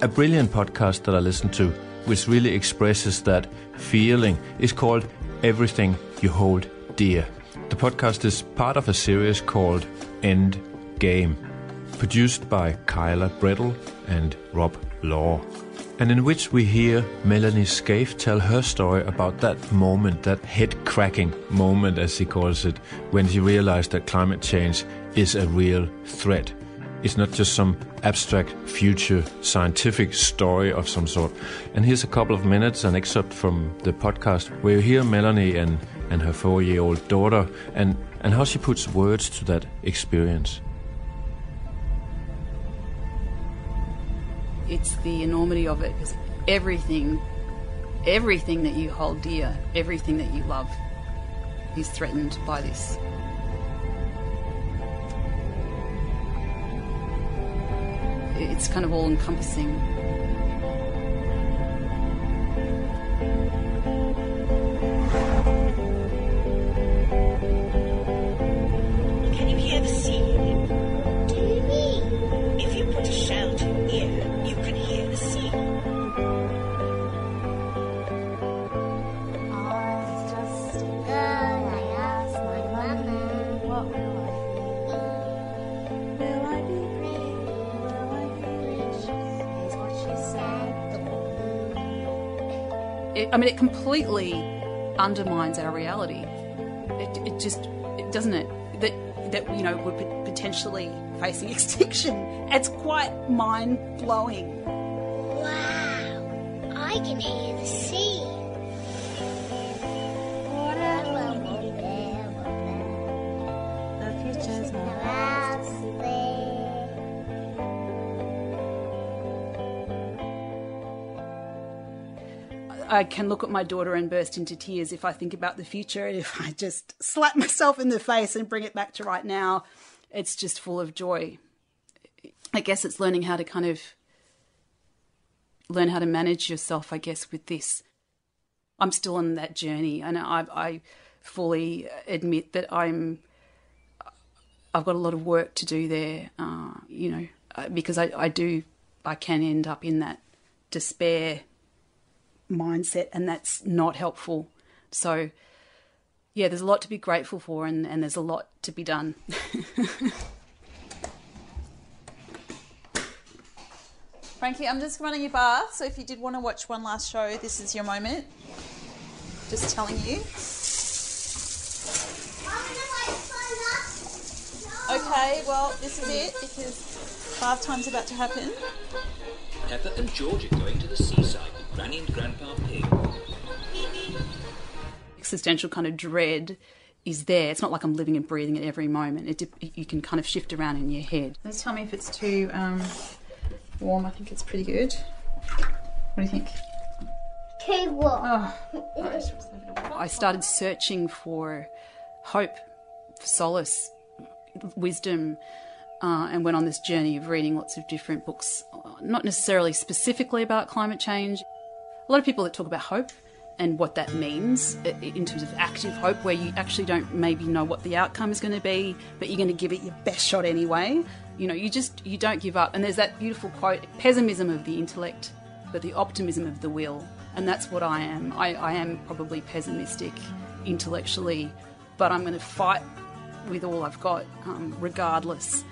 A brilliant podcast that I listened to, which really expresses that feeling, is called Everything You Hold Dear. The podcast is part of a series called End Game, produced by Kyla Brettle and Rob Law and in which we hear Melanie Scaife tell her story about that moment, that head cracking moment, as she calls it, when she realized that climate change is a real threat. It's not just some abstract future scientific story of some sort. And here's a couple of minutes, an excerpt from the podcast where you hear Melanie and, and her four year old daughter and, and how she puts words to that experience. It's the enormity of it because everything, everything that you hold dear, everything that you love, is threatened by this. It's kind of all encompassing. I mean, it completely undermines our reality. It, it just, it, doesn't it? That that you know we're pot- potentially facing extinction. It's quite mind blowing. Wow, I can hear the sea. I can look at my daughter and burst into tears if I think about the future. If I just slap myself in the face and bring it back to right now, it's just full of joy. I guess it's learning how to kind of learn how to manage yourself, I guess, with this. I'm still on that journey, and I, I fully admit that I'm. I've got a lot of work to do there, uh, you know, uh, because I, I do, I can end up in that despair mindset, and that's not helpful. So, yeah, there's a lot to be grateful for, and, and there's a lot to be done. Frankie, I'm just running your bath, so if you did want to watch one last show, this is your moment. Just telling you. Okay, well, this is it because bath time's about to happen. Pepper and George are going to the seaside with Granny and Grandpa Pig. Existential kind of dread is there. It's not like I'm living and breathing at every moment. It, you can kind of shift around in your head. Just tell me if it's too um, warm. I think it's pretty good. What do you think? Too warm. I started searching for hope, for solace, wisdom, uh, and went on this journey of reading lots of different books, uh, not necessarily specifically about climate change. A lot of people that talk about hope and what that means in terms of active hope, where you actually don't maybe know what the outcome is going to be, but you're going to give it your best shot anyway. You know, you just you don't give up. And there's that beautiful quote: "Pessimism of the intellect, but the optimism of the will." And that's what I am. I, I am probably pessimistic intellectually, but I'm going to fight with all I've got, um, regardless.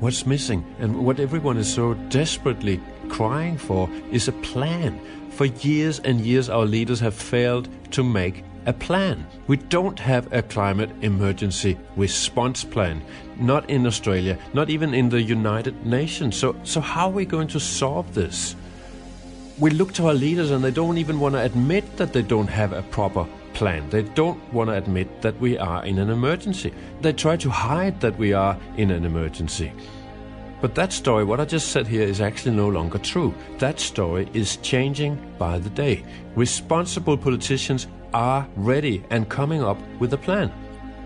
What's missing and what everyone is so desperately crying for is a plan. For years and years, our leaders have failed to make a plan. We don't have a climate emergency response plan. Not in Australia, not even in the United Nations. So, so how are we going to solve this? We look to our leaders and they don't even want to admit that they don't have a proper plan. They don't want to admit that we are in an emergency. They try to hide that we are in an emergency. But that story, what I just said here, is actually no longer true. That story is changing by the day. Responsible politicians are ready and coming up with a plan.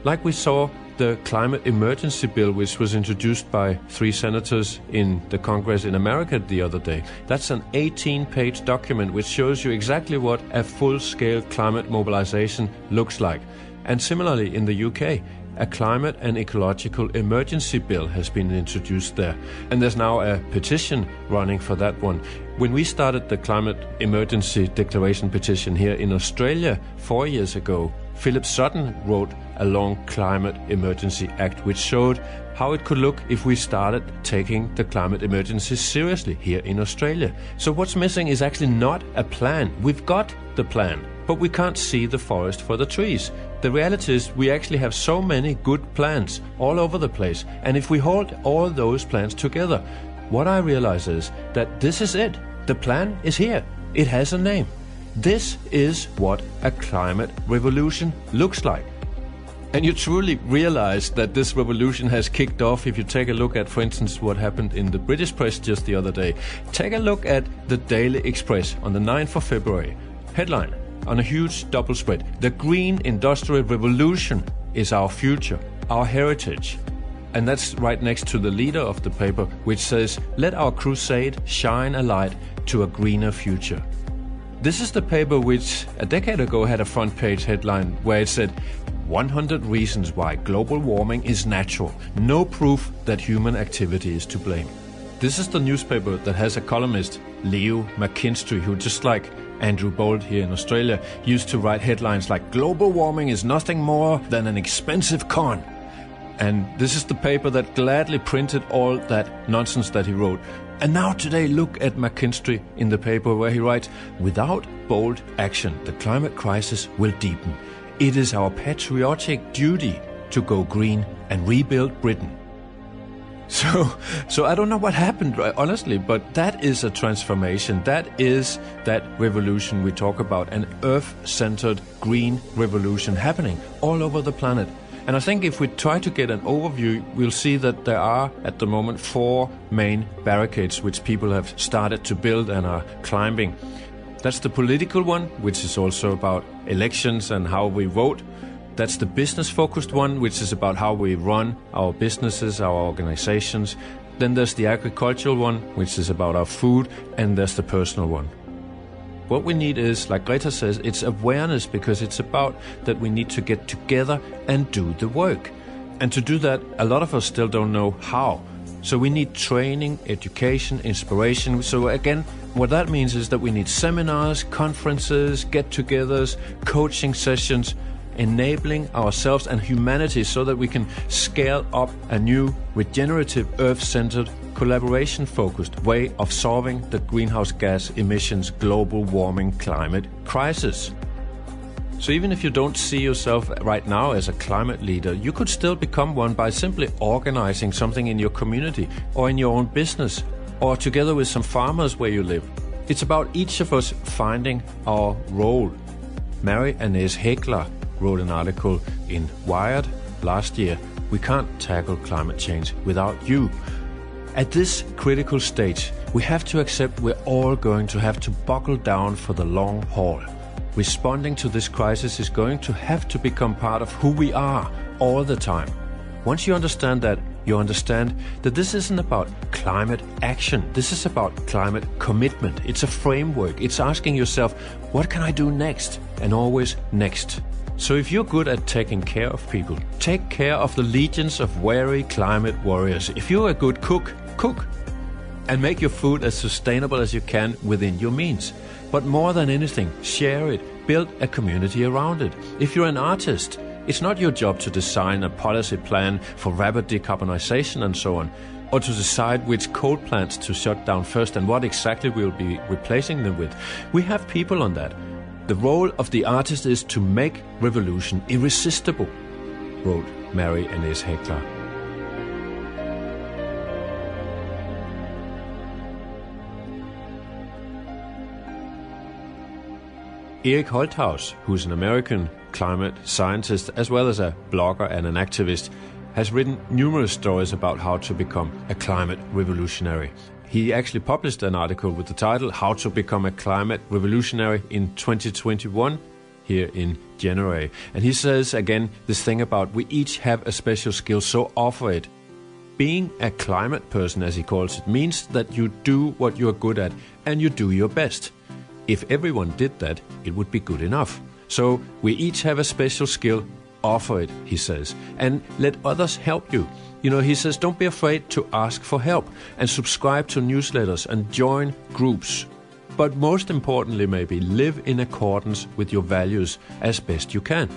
Like we saw the climate emergency bill, which was introduced by three senators in the Congress in America the other day. That's an 18 page document which shows you exactly what a full scale climate mobilization looks like. And similarly, in the UK, a climate and ecological emergency bill has been introduced there. And there's now a petition running for that one. When we started the climate emergency declaration petition here in Australia four years ago, Philip Sutton wrote a long climate emergency act which showed how it could look if we started taking the climate emergency seriously here in Australia. So what's missing is actually not a plan. We've got the plan, but we can't see the forest for the trees. The reality is we actually have so many good plans all over the place. And if we hold all those plans together, what I realize is that this is it. The plan is here. It has a name. This is what a climate revolution looks like. And you truly realize that this revolution has kicked off if you take a look at, for instance, what happened in the British press just the other day. Take a look at the Daily Express on the 9th of February. Headline on a huge double spread The Green Industrial Revolution is our future, our heritage. And that's right next to the leader of the paper, which says, Let our crusade shine a light to a greener future. This is the paper which a decade ago had a front page headline where it said 100 reasons why global warming is natural, no proof that human activity is to blame. This is the newspaper that has a columnist, Leo McKinstry, who just like Andrew Bolt here in Australia used to write headlines like global warming is nothing more than an expensive con. And this is the paper that gladly printed all that nonsense that he wrote. And now today look at McKinstry in the paper where he writes, without bold action, the climate crisis will deepen. It is our patriotic duty to go green and rebuild Britain. So, so I don't know what happened, uh, honestly, but that is a transformation. That is that revolution we talk about, an earth-centered green revolution happening all over the planet. And I think if we try to get an overview, we'll see that there are at the moment four main barricades which people have started to build and are climbing. That's the political one, which is also about elections and how we vote. That's the business focused one, which is about how we run our businesses, our organizations. Then there's the agricultural one, which is about our food. And there's the personal one. What we need is, like Greta says, it's awareness because it's about that we need to get together and do the work. And to do that, a lot of us still don't know how. So we need training, education, inspiration. So again, what that means is that we need seminars, conferences, get togethers, coaching sessions, enabling ourselves and humanity so that we can scale up a new regenerative earth centered collaboration focused way of solving the greenhouse gas emissions global warming climate crisis. So, even if you don't see yourself right now as a climate leader, you could still become one by simply organizing something in your community or in your own business or together with some farmers where you live. It's about each of us finding our role. Mary Annaïse Heglar wrote an article in Wired last year. We can't tackle climate change without you. At this critical stage, we have to accept we're all going to have to buckle down for the long haul. Responding to this crisis is going to have to become part of who we are all the time. Once you understand that, you understand that this isn't about climate action. This is about climate commitment. It's a framework. It's asking yourself, what can I do next? And always next. So if you're good at taking care of people, take care of the legions of wary climate warriors. If you're a good cook, cook. And make your food as sustainable as you can within your means. But more than anything, share it. Build a community around it. If you're an artist, it's not your job to design a policy plan for rapid decarbonization and so on, or to decide which coal plants to shut down first and what exactly we'll be replacing them with. We have people on that. The role of the artist is to make revolution irresistible, wrote Mary Annaïse Heglar. Eric Holthaus, who's an American climate scientist as well as a blogger and an activist, has written numerous stories about how to become a climate revolutionary. He actually published an article with the title How to Become a Climate Revolutionary in 2021 here in January. And he says again this thing about we each have a special skill, so offer it. Being a climate person, as he calls it, means that you do what you're good at and you do your best. If everyone did that, it would be good enough. So we each have a special skill, offer it, he says, and let others help you. You know, he says, don't be afraid to ask for help and subscribe to newsletters and join groups. But most importantly, maybe live in accordance with your values as best you can.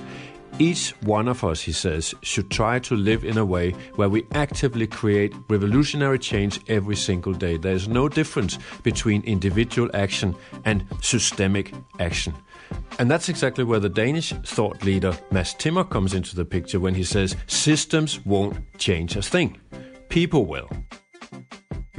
Each one of us, he says, should try to live in a way where we actively create revolutionary change every single day. There is no difference between individual action and systemic action. And that's exactly where the Danish thought leader Mads Thimmer comes into the picture when he says, Systems won't change a thing, people will.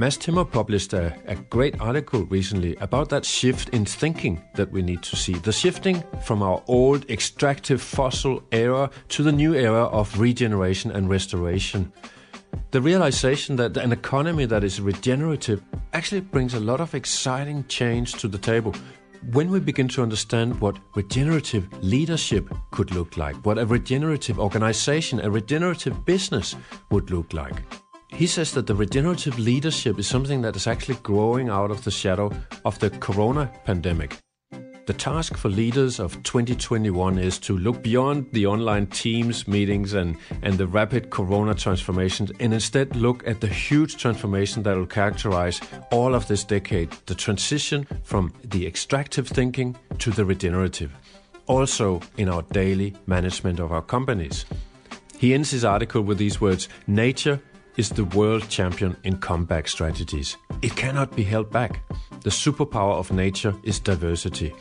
Mads Thimmer published a, a, great article recently about that shift in thinking that we need to see. The shifting from our old extractive fossil era to the new era of regeneration and restoration. The realization that an economy that is regenerative actually brings a lot of exciting change to the table. When we begin to understand what regenerative leadership could look like, what a regenerative organization, a regenerative business would look like. He says that the regenerative leadership is something that is actually growing out of the shadow of the corona pandemic. The task for leaders of 2021 is to look beyond the online Teams meetings and, and the rapid corona transformations and instead look at the huge transformation that will characterize all of this decade the transition from the extractive thinking to the regenerative, also in our daily management of our companies. He ends his article with these words Nature is the world champion in comeback strategies. It cannot be held back. The superpower of nature is diversity.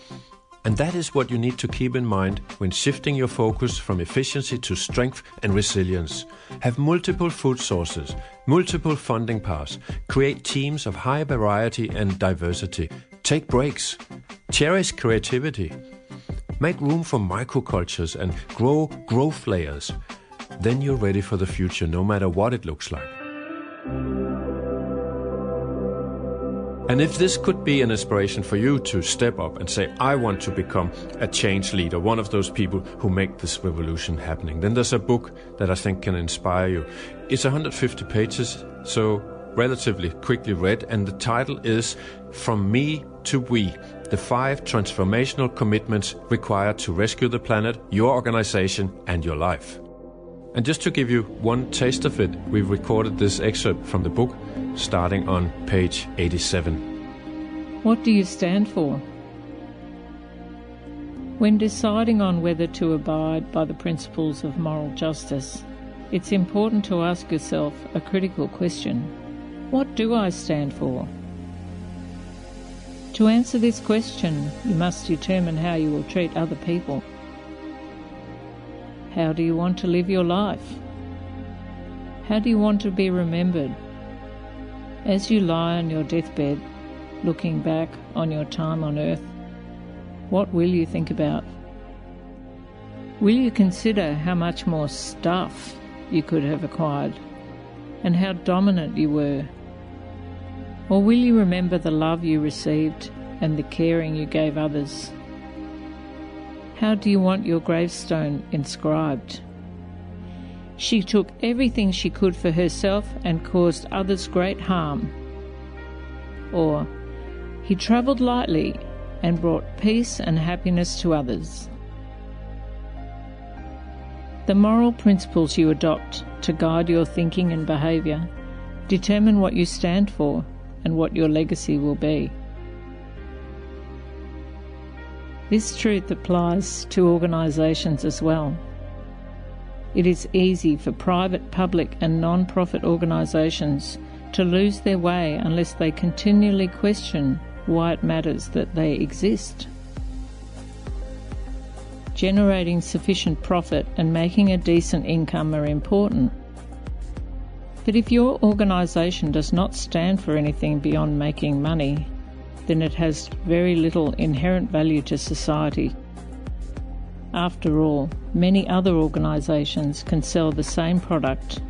And that is what you need to keep in mind when shifting your focus from efficiency to strength and resilience. Have multiple food sources, multiple funding paths, create teams of high variety and diversity, take breaks, cherish creativity, make room for microcultures and grow growth layers then you're ready for the future no matter what it looks like. And if this could be an inspiration for you to step up and say, I want to become a change leader, one of those people who make this revolution happening, then there's a book that I think can inspire you. It's 150 pages, so relatively quickly read, and the title is From Me to We The Five Transformational Commitments Required to Rescue the Planet, Your Organization, and Your Life. And just to give you one taste of it, we've recorded this excerpt from the book starting on page 87. What do you stand for? When deciding on whether to abide by the principles of moral justice, it's important to ask yourself a critical question What do I stand for? To answer this question, you must determine how you will treat other people. How do you want to live your life? How do you want to be remembered? As you lie on your deathbed, looking back on your time on earth, what will you think about? Will you consider how much more stuff you could have acquired and how dominant you were? Or will you remember the love you received and the caring you gave others? How do you want your gravestone inscribed? She took everything she could for herself and caused others great harm. Or, he travelled lightly and brought peace and happiness to others. The moral principles you adopt to guide your thinking and behaviour determine what you stand for and what your legacy will be. This truth applies to organisations as well. It is easy for private, public, and non profit organisations to lose their way unless they continually question why it matters that they exist. Generating sufficient profit and making a decent income are important. But if your organisation does not stand for anything beyond making money, then it has very little inherent value to society. After all, many other organisations can sell the same product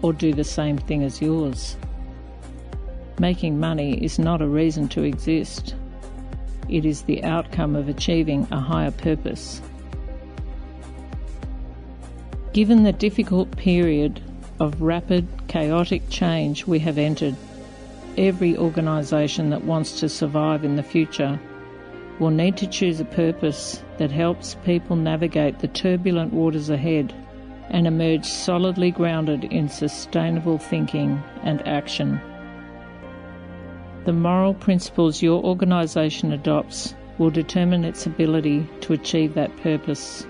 or do the same thing as yours. Making money is not a reason to exist. It is the outcome of achieving a higher purpose. Given the difficult period of rapid, chaotic change we have entered, every organisation that wants to survive in the future will need to choose a purpose that helps people navigate the turbulent waters ahead and emerge solidly grounded in sustainable thinking and action. The moral principles your organisation adopts will determine its ability to achieve that purpose.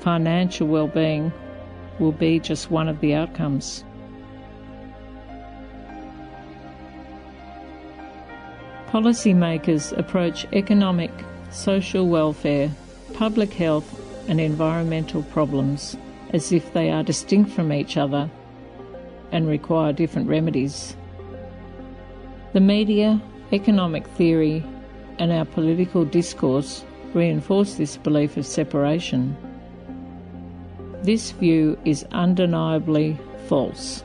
Financial well-being will be just one of the outcomes. Policymakers approach economic, social welfare, public health, and environmental problems as if they are distinct from each other and require different remedies. The media, economic theory, and our political discourse reinforce this belief of separation. This view is undeniably false.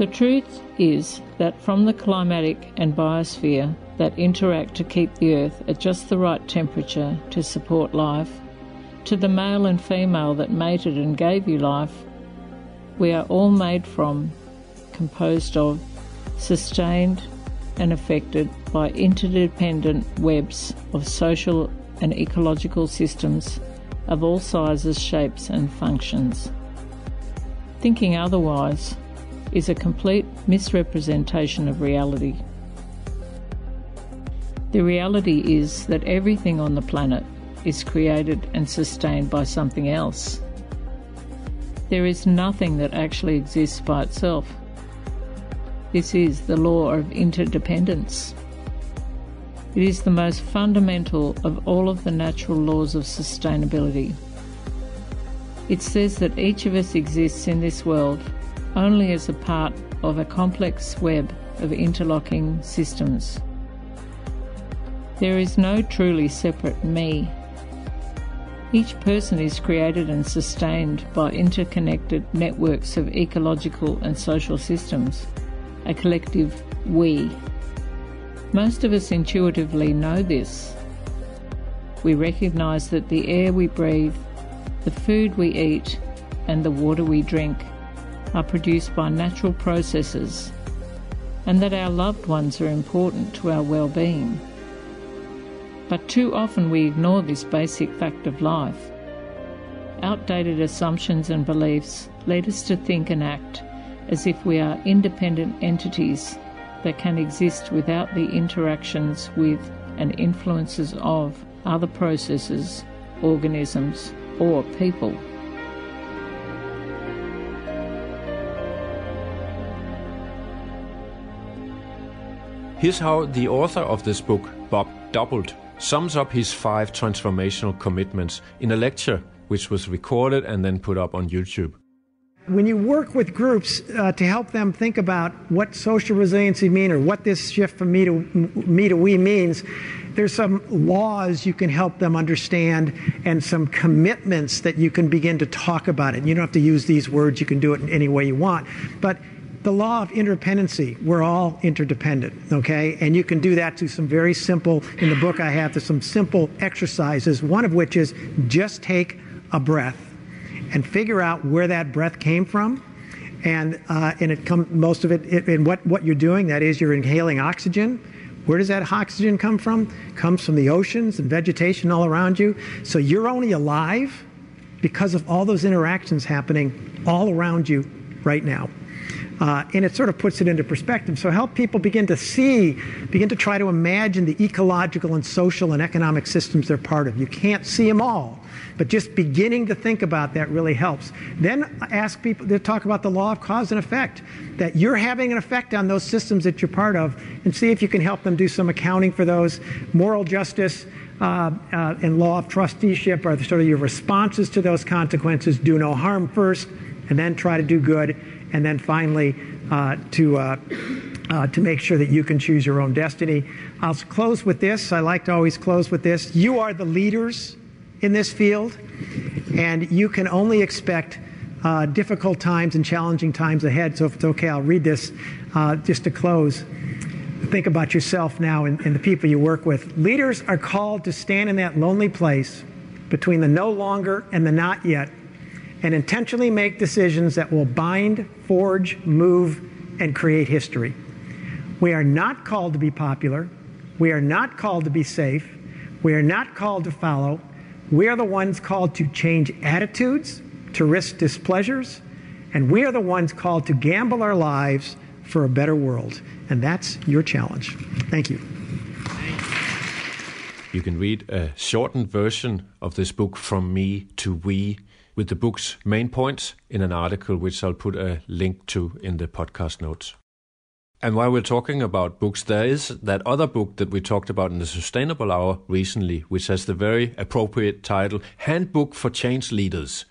The truth is that from the climatic and biosphere that interact to keep the Earth at just the right temperature to support life, to the male and female that mated and gave you life, we are all made from, composed of, sustained and affected by interdependent webs of social and ecological systems of all sizes, shapes, and functions. Thinking otherwise is a complete misrepresentation of reality. The reality is that everything on the planet is created and sustained by something else. There is nothing that actually exists by itself. This is the law of interdependence. It is the most fundamental of all of the natural laws of sustainability. It says that each of us exists in this world only as a part of a complex web of interlocking systems. There is no truly separate me. Each person is created and sustained by interconnected networks of ecological and social systems, a collective we. Most of us intuitively know this. We recognise that the air we breathe, the food we eat, and the water we drink are produced by natural processes, and that our loved ones are important to our well-being. But too often we ignore this basic fact of life. Outdated assumptions and beliefs lead us to think and act as if we are independent entities that can exist without the interactions with and influences of other processes, organisms, or people. Here's how the author of this book, Bob Doppelt, sums up his five transformational commitments in a lecture which was recorded and then put up on YouTube. When you work with groups uh, to help them think about what social resiliency mean or what this shift from me to me to we means, there's some laws you can help them understand and some commitments that you can begin to talk about it. You don't have to use these words, you can do it in any way you want. But the law of interdependency, we're all interdependent, okay? And you can do that through some very simple, in the book I have, there's some simple exercises, one of which is just take a breath and figure out where that breath came from. And, uh, and it come, most of it, and what, what you're doing, that is you're inhaling oxygen. Where does that oxygen come from? comes from the oceans and vegetation all around you. So you're only alive because of all those interactions happening all around you right now. Uh, and it sort of puts it into perspective. So help people begin to see, begin to try to imagine the ecological and social and economic systems they're part of. You can't see them all, but just beginning to think about that really helps. Then ask people to talk about the law of cause and effect, that you're having an effect on those systems that you're part of, and see if you can help them do some accounting for those. Moral justice, uh, uh, and law of trusteeship are sort of your responses to those consequences. Do no harm first, and then try to do good, and then finally uh, to uh, uh, to make sure that you can choose your own destiny. I'll close with this. I like to always close with this. You are the leaders in this field, and you can only expect uh, difficult times and challenging times ahead. So, if it's okay, I'll read this uh, just to close. Think about yourself now and, and the people you work with. Leaders are called to stand in that lonely place between the no longer and the not yet and intentionally make decisions that will bind, forge, move, and create history. We are not called to be popular. We are not called to be safe. We are not called to follow. We are the ones called to change attitudes, to risk displeasures, and we are the ones called to gamble our lives for a better world. And that's your challenge. Thank you. You can read a shortened version of this book from me to we with the book's main points in an article which I'll put a link to in the podcast notes. And while we're talking about books, there is that other book that we talked about in the Sustainable Hour recently, which has the very appropriate title Handbook for Change Leaders.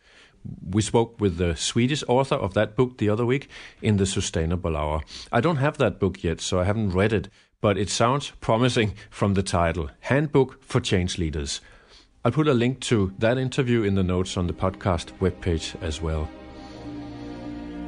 We spoke with the Swedish author of that book the other week in the Sustainable Hour. I don't have that book yet, so I haven't read it, but it sounds promising from the title Handbook for Change Leaders. I'll put a link to that interview in the notes on the podcast webpage as well.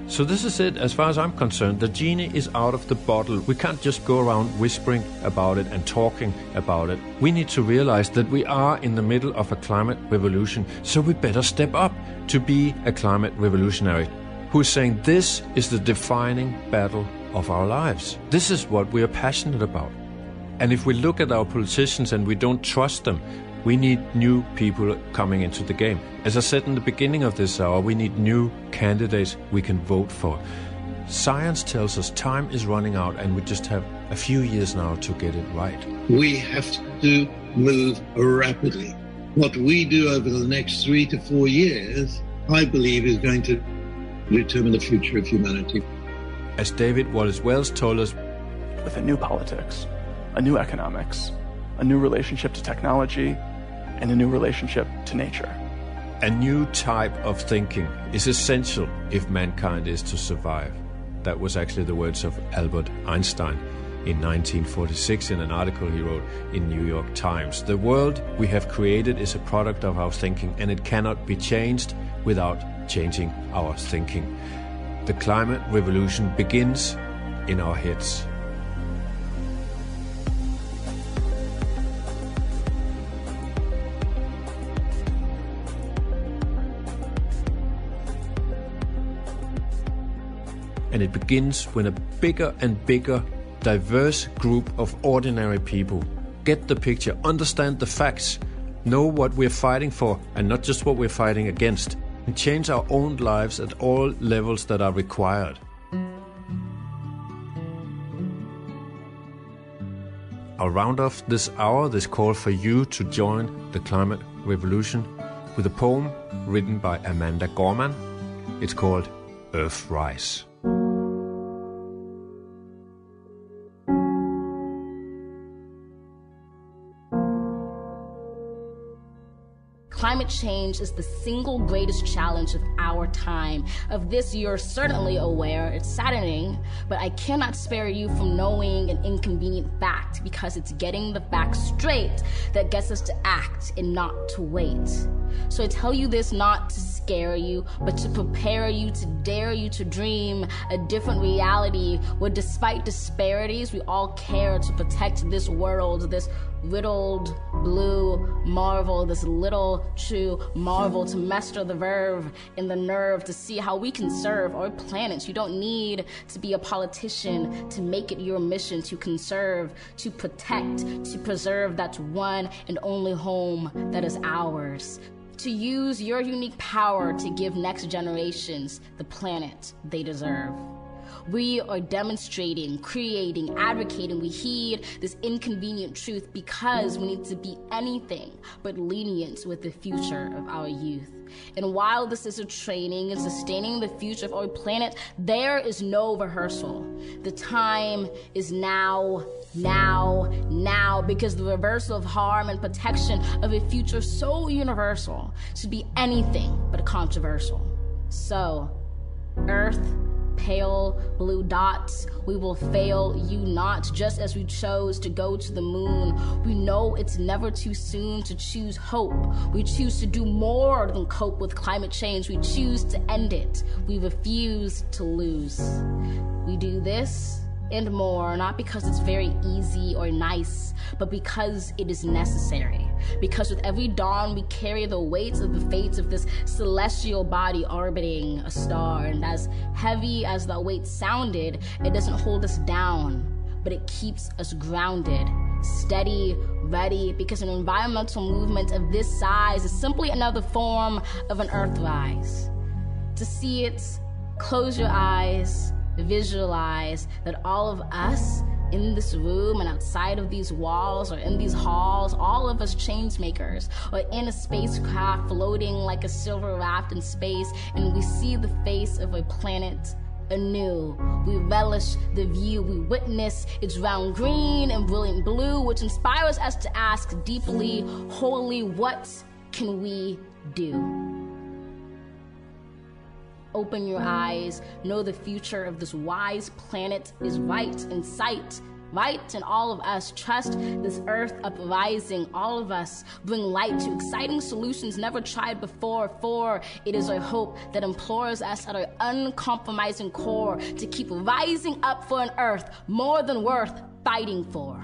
So, this is it as far as I'm concerned. The genie is out of the bottle. We can't just go around whispering about it and talking about it. We need to realize that we are in the middle of a climate revolution, so we better step up to be a climate revolutionary who's saying this is the defining battle of our lives. This is what we are passionate about. And if we look at our politicians and we don't trust them, we need new people coming into the game. As I said in the beginning of this hour, we need new candidates we can vote for. Science tells us time is running out and we just have a few years now to get it right. We have to move rapidly. What we do over the next three to four years, I believe, is going to determine the future of humanity. As David Wallace Wells told us, with a new politics, a new economics, a new relationship to technology, and a new relationship to nature. A new type of thinking is essential if mankind is to survive. That was actually the words of Albert Einstein in 1946 in an article he wrote in New York Times. The world we have created is a product of our thinking and it cannot be changed without changing our thinking. The climate revolution begins in our heads. And it begins when a bigger and bigger, diverse group of ordinary people get the picture, understand the facts, know what we're fighting for, and not just what we're fighting against, and change our own lives at all levels that are required. I'll round off this hour, this call for you to join the climate revolution with a poem written by Amanda Gorman. It's called Earthrise. Change is the single greatest challenge of our time. Of this, you're certainly aware. It's saddening, but I cannot spare you from knowing an inconvenient fact because it's getting the facts straight that gets us to act and not to wait. So I tell you this not to scare you, but to prepare you, to dare you to dream a different reality where, despite disparities, we all care to protect this world, this riddled blue marvel, this little true marvel to master the verve and the nerve to see how we can serve our planet. You don't need to be a politician to make it your mission to conserve, to protect, to preserve that one and only home that is ours. To use your unique power to give next generations the planet they deserve. We are demonstrating, creating, advocating. We heed this inconvenient truth because we need to be anything but lenient with the future of our youth. And while this is a training in sustaining the future of our planet, there is no rehearsal. The time is now, now, now, because the reversal of harm and protection of a future so universal should be anything but controversial. So, Earth, pale blue dots. We will fail you not, just as we chose to go to the moon. We know it's never too soon to choose hope. We choose to do more than cope with climate change. We choose to end it. We refuse to lose. We do this and more, not because it's very easy or nice, but because it is necessary. Because with every dawn, we carry the weight of the fates of this celestial body orbiting a star. And as heavy as that weight sounded, it doesn't hold us down, but it keeps us grounded, steady, ready, because an environmental movement of this size is simply another form of an earthrise. To see it, close your eyes visualize that all of us in this room and outside of these walls or in these halls, all of us change makers, or in a spacecraft floating like a silver raft in space, and we see the face of a planet anew. We relish the view, we witness its round green and brilliant blue, which inspires us to ask deeply, wholly, what can we do? Open your eyes. Know the future of this wise planet is right in sight. Right in all of us. Trust this earth uprising. All of us bring light to exciting solutions never tried before. For it is our hope that implores us at our uncompromising core to keep rising up for an earth more than worth fighting for.